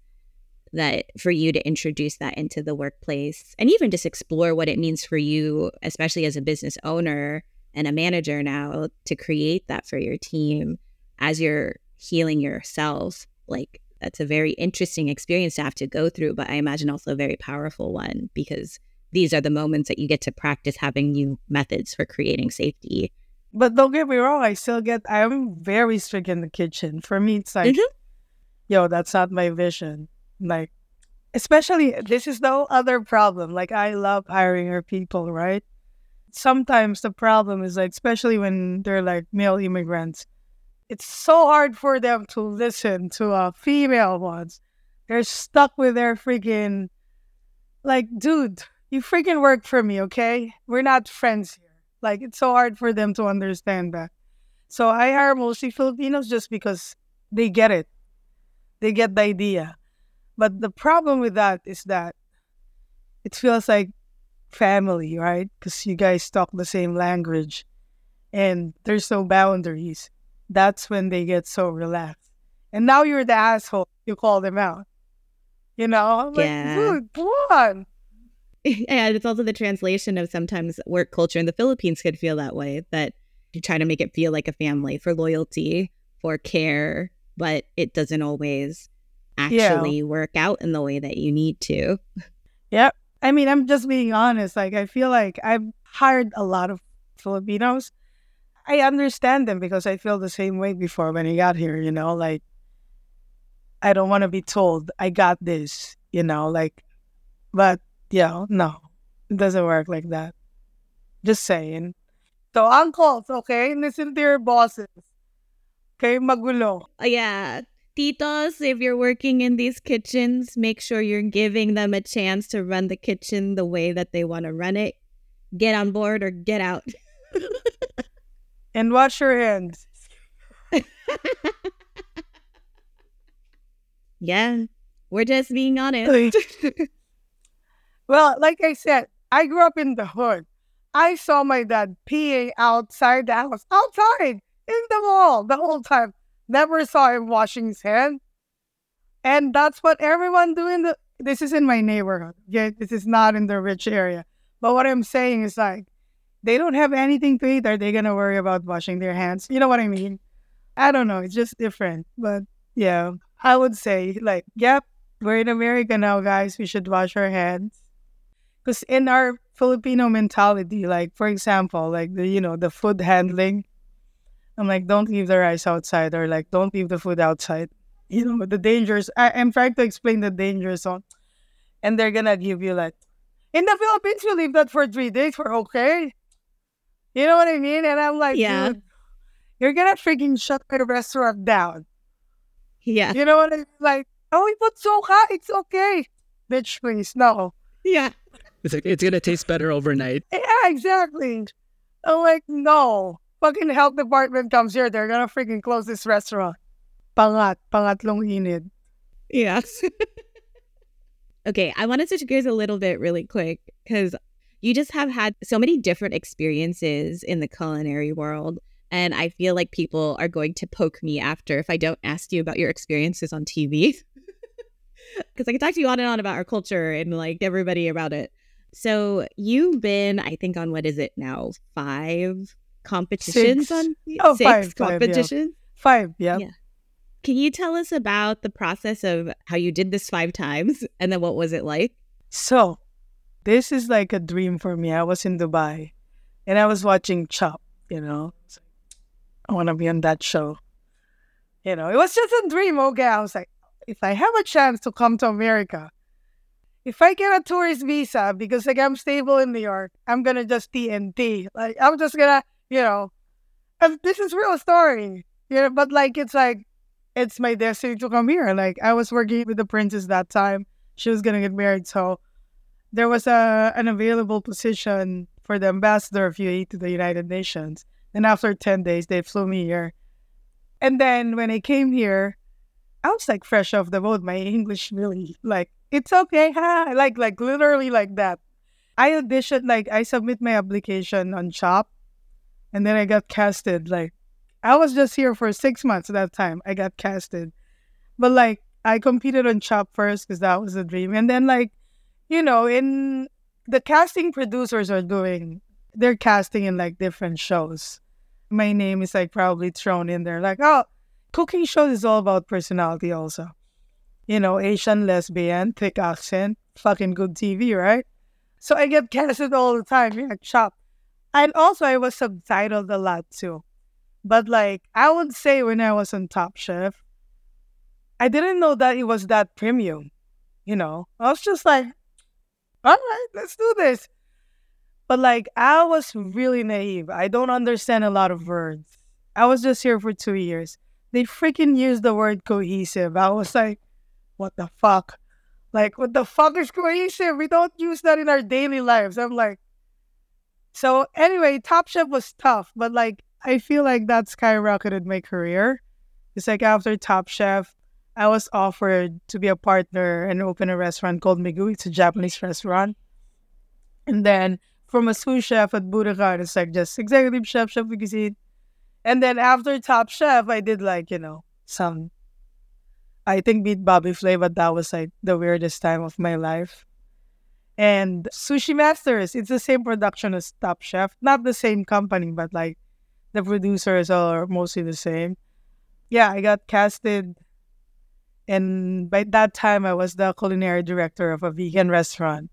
that for you to introduce that into the workplace and even just explore what it means for you especially as a business owner and a manager now to create that for your team as you're healing yourself like that's a very interesting experience to have to go through, but I imagine also a very powerful one because these are the moments that you get to practice having new methods for creating safety. But don't get me wrong, I still get, I'm very strict in the kitchen. For me, it's like, Mhm. yo, that's not my vision. Like, especially, this is no other problem. Like, I love hiring our people, right? Sometimes the problem is like, especially when they're like male immigrants, it's so hard for them to listen to uh, female ones. They're stuck with their freaking, like, dude, you freaking work for me, okay? We're not friends here. Like, it's so hard for them to understand that. So I hire mostly Filipinos just because they get it. They get the idea. But the problem with that is that it feels like family, right? Because you guys talk the same language and there's no boundaries that's when they get so relaxed. And now you're the asshole. You call them out. You know? I'm like, Yeah. dude, come on. [LAUGHS] and it's also the translation of sometimes work culture in the Philippines could feel that way that you try to make it feel like a family for loyalty, for care, but it doesn't always actually work out in the way that you need to. Yep. I mean, I'm just being honest. Like, I feel like I've hired a lot of Filipinos. I understand them because I feel the same way before when I got here, you know, like, I don't want to be told I got this, you know, like, but yeah, no, It doesn't work like that. Just saying. So, uncles, okay? Listen to your bosses. Okay, magulo. Uh, yeah. Titos, if you're working in these kitchens, make sure you're giving them a chance to run the kitchen the way that they want to run it. Get on board or get out. [LAUGHS] and wash your hands. [LAUGHS] yeah, we're just being honest. well, like I said, I grew up in the hood. I saw my dad peeing outside the house, outside in the mall the whole time. Never saw him washing his hand. And that's what everyone doing. The this is in my neighborhood. Yeah, this is not in the rich area. But what I'm saying is like they don't have anything to eat. Are they gonna worry about washing their hands? You know what I mean? I don't know. It's just different. But yeah, I would say like, yep, we're in America now, guys. We should wash our hands. Because in our Filipino mentality, like for example, like the you know the food handling, I'm like, don't leave the rice outside, or like, don't leave the food outside. [LAUGHS] You know the dangers. I, am trying to explain the dangers on, and they're gonna give you like, in the Philippines, you leave that for three days, we're okay. You know what I mean? And I'm like, yeah. dude, you're gonna freaking shut my restaurant down. Yeah. You know what I mean? Like, oh, it was so hot. It's okay. Bitch, please. No. Yeah. It's like, it's gonna taste better overnight. Yeah, exactly. I'm like, no. Fucking health department comes here, they're gonna freaking close this restaurant. Pangat, pangatlong inid. Yes. [LAUGHS] okay, I want to switch gears a little bit really quick because you just have had so many different experiences in the culinary world. And I feel like people are going to poke me after if I don't ask you about your experiences on TV. Because [LAUGHS] I can talk to you on and on about our culture and like everybody about it. So you've been, I think, on what is it now? Five competitions six. on oh, six five, competitions. Five, yeah. five, yeah. yeah. Can you tell us about the process of how you did this five times [LAUGHS] and then what was it like? So, this is like a dream for me. I was in Dubai and I was watching Chop, you know. I want to be on that show. You know, it was just a dream. Okay, I was like, if I have a chance to come to America, if I get a tourist visa because like I'm stable in New York, I'm gonna just TNT. Like I'm just gonna, you know, and this is real story. You know, but like it's like it's my destiny to come here. Like I was working with the princess that time. She was gonna get married, so there was a an available position for the ambassador of UAE to the United Nations. And after ten days, they flew me here. And then when I came here, I was like fresh off the boat. My English really like it's okay. [LAUGHS] Like like literally like that. I auditioned like I submit my application on Chop, and then I got casted. Like I was just here for six months at that time. I got casted, but like I competed on Chop first because that was a dream, and then like you know in the casting producers are doing they're casting in like different shows. My name is like probably thrown in there. Like oh, cooking shows is all about personality also you know, Asian lesbian, thick accent, fucking good TV, right? So I get casted all the time, yeah, chop. And also I was subtitled a lot too. But like I would say when I was on Top Chef, I didn't know that it was that premium. You know, I was just like, all right, let's do this. But like I was really naive. I don't understand a lot of words. I was just here for two years. They freaking used the word cohesive. I was like, what the fuck? Like, what the fuck is cohesive? We don't use that in our daily lives. I'm like, so anyway, Top Chef was tough, but like, I feel like that skyrocketed my career. It's like after Top Chef, I was offered to be a partner and open a restaurant called Migu. It's a Japanese restaurant. And then from a sous chef at Buddakan, it's like just executive chef, chef cuisine. And then after Top Chef, I did like, you know, some I think Beat Bobby Flay, but that was like the weirdest time of my life. And Sushi Masters, it's the same production as Top Chef. Not the same company, but like the producers are mostly the same. Yeah, I got casted. And by that time, I was the culinary director of a vegan restaurant.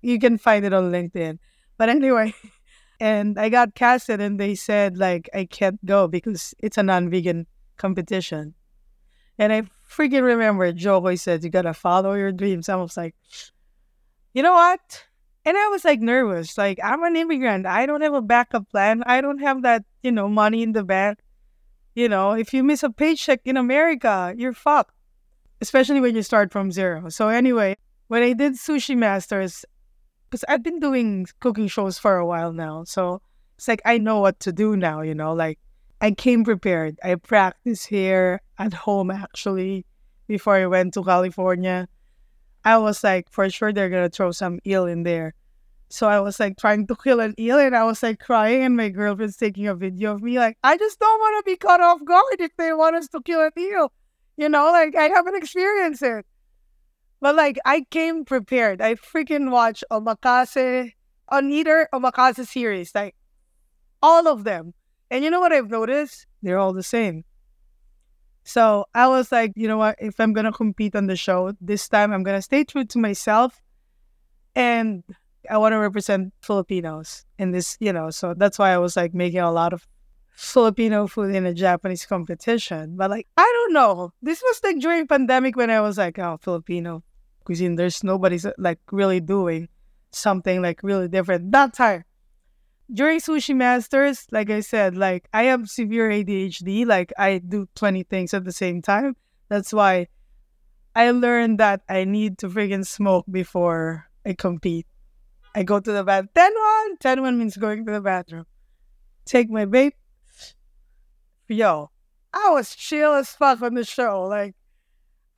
You can find it on LinkedIn. But anyway, [LAUGHS] and I got casted, and they said, like, I can't go because it's a non vegan competition. And I freaking remember Joe Joey said, You gotta follow your dreams. I was like, You know what? And I was like nervous. Like, I'm an immigrant. I don't have a backup plan. I don't have that, you know, money in the bank. You know, if you miss a paycheck in America, you're fucked, especially when you start from zero. So, anyway, when I did Sushi Masters, because I've been doing cooking shows for a while now. So, it's like I know what to do now, you know, like I came prepared. I practiced here at home actually before I went to California. I was like, for sure they're gonna throw some eel in there. So I was like trying to kill an eel and I was like crying and my girlfriend's taking a video of me like, I just don't want to be caught off guard if they want us to kill an eel. You know, like I haven't experienced it. But like I came prepared. I freaking watched Omakase on either Omakase series, like all of them. And you know what I've noticed? They're all the same. So I was like, you know what? If I'm gonna compete on the show this time, I'm gonna stay true to myself, and I want to represent Filipinos in this. You know, so that's why I was like making a lot of Filipino food in a Japanese competition. But like, I don't know. This was like during pandemic when I was like, oh, Filipino cuisine. There's nobody's like really doing something like really different that time during sushi masters like i said like i have severe adhd like i do 20 things at the same time. That's why i learned that i need to freaking smoke before i compete. I go to the bathroom 10 1 10 1 means going to the bathroom. Take my vape. Yo i was chill as fuck on the show like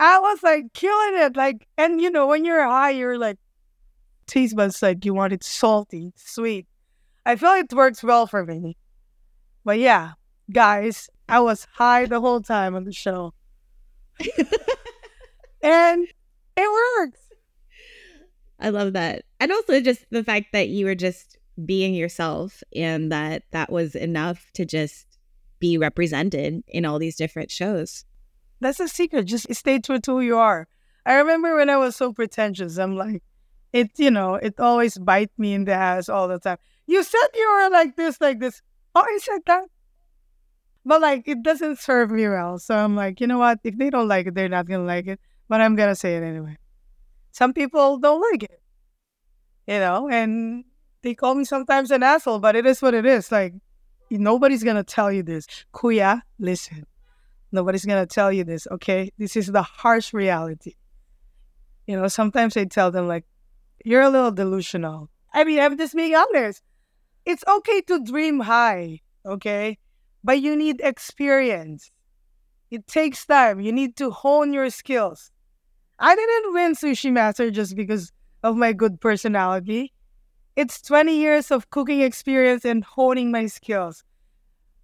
i was like killing it like and you know when you're high you're like taste buds like you want it salty sweet I feel it works well for me. But yeah, guys, I was high the whole time on the show. [LAUGHS] and it works. I love that. And also just the fact that you were just being yourself and that that was enough to just be represented in all these different shows. That's the secret. Just stay true to who you are. I remember when I was so pretentious, I'm like, it, you know, it always bite me in the ass all the time. You said you were like this, like this. Oh, I said that. But like, it doesn't serve me well. So I'm like, you know what? If they don't like it, they're not going to like it. But I'm going to say it anyway. Some people don't like it, you know, and they call me sometimes an asshole, but it is what it is. Like, nobody's going to tell you this. Kuya, listen. Nobody's going to tell you this, okay? This is the harsh reality. You know, sometimes I tell them, like, you're a little delusional. I mean, I'm just being honest it's okay to dream high, okay? But you need experience. It takes time. You need to hone your skills. I didn't win Sushi Master just because of my good personality. It's 20 years of cooking experience and honing my skills.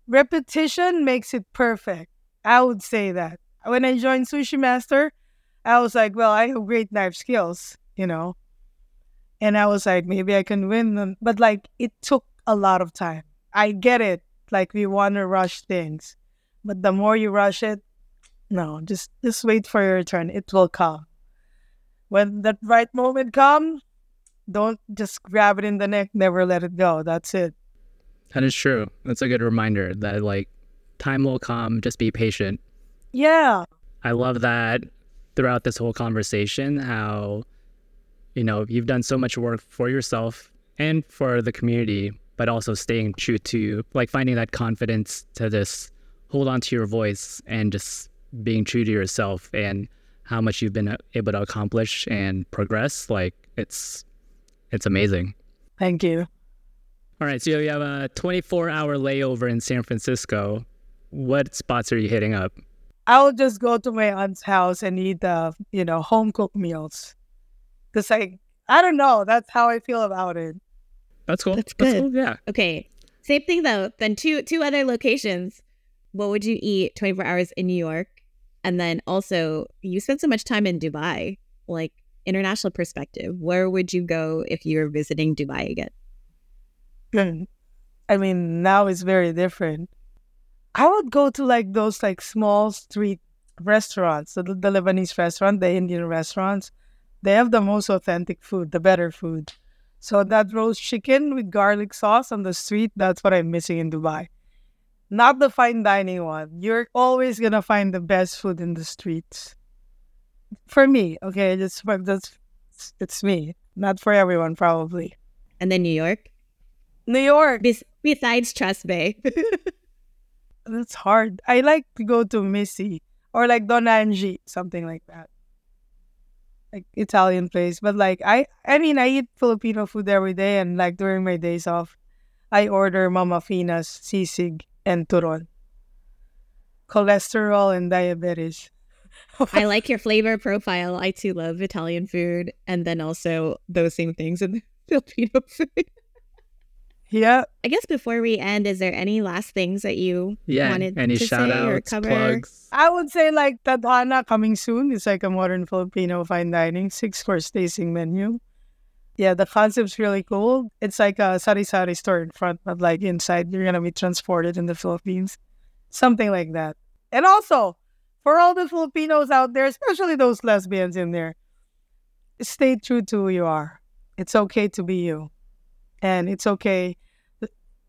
Repetition makes it perfect. I would say that. When I joined Sushi Master, I was like, well, I have great knife skills, you know. And I was like, maybe I can win them. But like, it took a lot of time. I get it. Like we want to rush things, but the more you rush it, no, just just wait for your turn. It will come. When that right moment comes, don't just grab it in the neck. Never let it go. That's it. That is true. That's a good reminder that like time will come. Just be patient. Yeah. I love that throughout this whole conversation how you know you've done so much work for yourself and for the community but also staying true to like finding that confidence to just hold on to your voice and just being true to yourself and how much you've been uh, able to accomplish and progress. Like it's it's amazing. Thank you. All right so you have a 24 hour layover in san francisco. What spots are you hitting up? I'll just go to my aunt's house and eat the you know home cooked meals. Because i i don't know. That's how i feel about it that's cool. That's good. That's cool. Yeah. Okay. Same thing though. Then two two other locations. What would you eat 24 hours in New York? And then also you spent so much time in Dubai. Like international perspective, where would you go if you were visiting Dubai again? [LAUGHS] I mean, now it's very different. I would go to like those like small street restaurants, the, the Lebanese restaurant, the Indian restaurants. They have the most authentic food, the better food. So that roast chicken with garlic sauce on the street, that's what I'm missing in Dubai. Not the fine dining one. You're always gonna find the best food in the streets. For me, okay, just that's it's, it's me. Not for everyone, probably. And then New York. New York. Bes- besides Trust Bae. [LAUGHS] That's hard. I like to go to Misi or like Don Angie, something like that. Like Italian place. But like I I mean I eat Filipino food every day and like during my days off, I order Mama Fina's sisig and turon. Cholesterol and diabetes. I like your flavor profile. I too love Italian food and then also those same things in [LAUGHS] Filipino food. Yeah. I guess before we end, is there any last things that you Yeah. wanted Any to shout say or cover? plugs? I would say like Tadhana coming soon. It's like a modern Filipino fine dining, six course tasting menu. Yeah, the concept's really cool. It's like a sari-sari store in front, but like inside you're gonna be transported in the Philippines. Something like that. And also, for all the Filipinos out there, especially those lesbians in there, stay true to who you are. It's okay to be you. And it's okay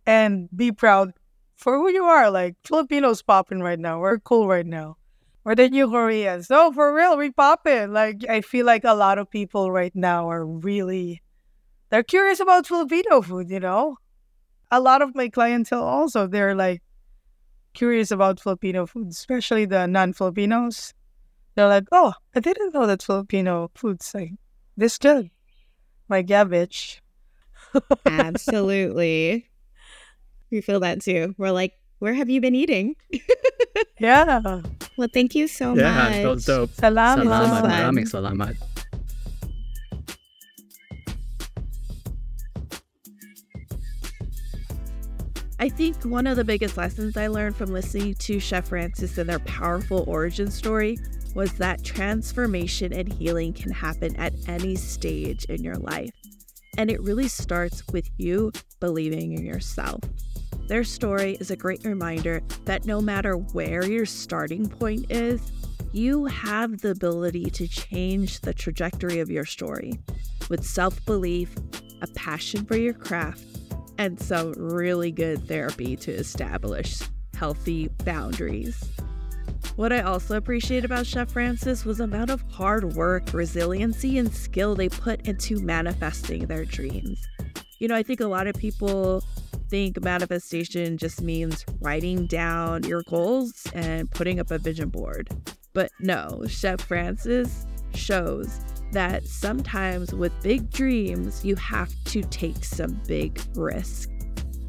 and be proud for who you are. Like Filipinos popping right now. We're cool right now. We're the new Koreans. No, for real, we popping. Like I feel like a lot of people right now are really they're curious about Filipino food, you know? A lot of my clientele also, they're like curious about Filipino food, especially the non-Filipinos. They're like, oh, I didn't know that Filipino food's like this good. Like, yeah, bitch. Absolutely. We feel that too. We're like, where have you been eating? [LAUGHS] Yeah. Well, thank you so Yeah, much. that was dope. Salamat. Salamat, fun. salamat. I think one of the biggest lessons I learned from listening to Chef Frances and their powerful origin story was that transformation and healing can happen at any stage in your life. And it really starts with you believing in yourself. Their story is a great reminder that no matter where your starting point is, you have the ability to change the trajectory of your story with self belief, a passion for your craft, and some really good therapy to establish healthy boundaries. What I also appreciate about Chef Frances was the amount of hard work, resiliency, and skill they put into manifesting their dreams. You know, I think a lot of people think manifestation just means writing down your goals and putting up a vision board. But no, Chef Frances shows that sometimes with big dreams, you have to take some big risks.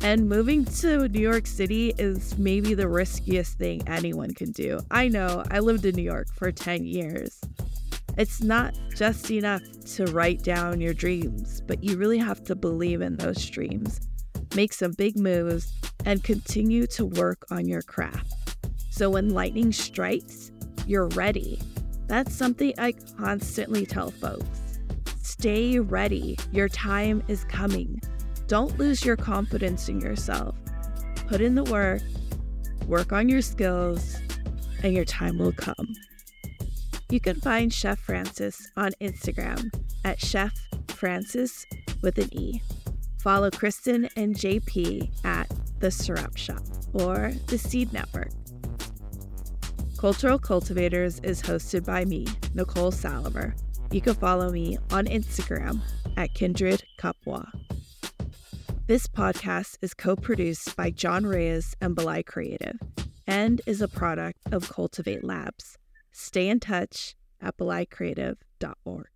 And moving to New York City is maybe the riskiest thing anyone can do. I know, I lived in New York for 10 years. It's not just enough to write down your dreams, but you really have to believe in those dreams, make some big moves, and continue to work on your craft. So when lightning strikes, you're ready. That's something I constantly tell folks. Stay ready. Your time is coming. Don't lose your confidence in yourself. Put in the work, work on your skills, and your time will come. You can find Chef Frances on Instagram at Chef Frances with an E. Follow Kristen and JP at The Sarap Shop or The Seed Network. Cultural Kultivators is hosted by me, Nicole Saliver. You can follow me on Instagram at Kindred Kapwa. This podcast is co produced by John Reyes and Balay Kreative and is a product of Kultivate Labs. Stay in touch at balaykreative.org.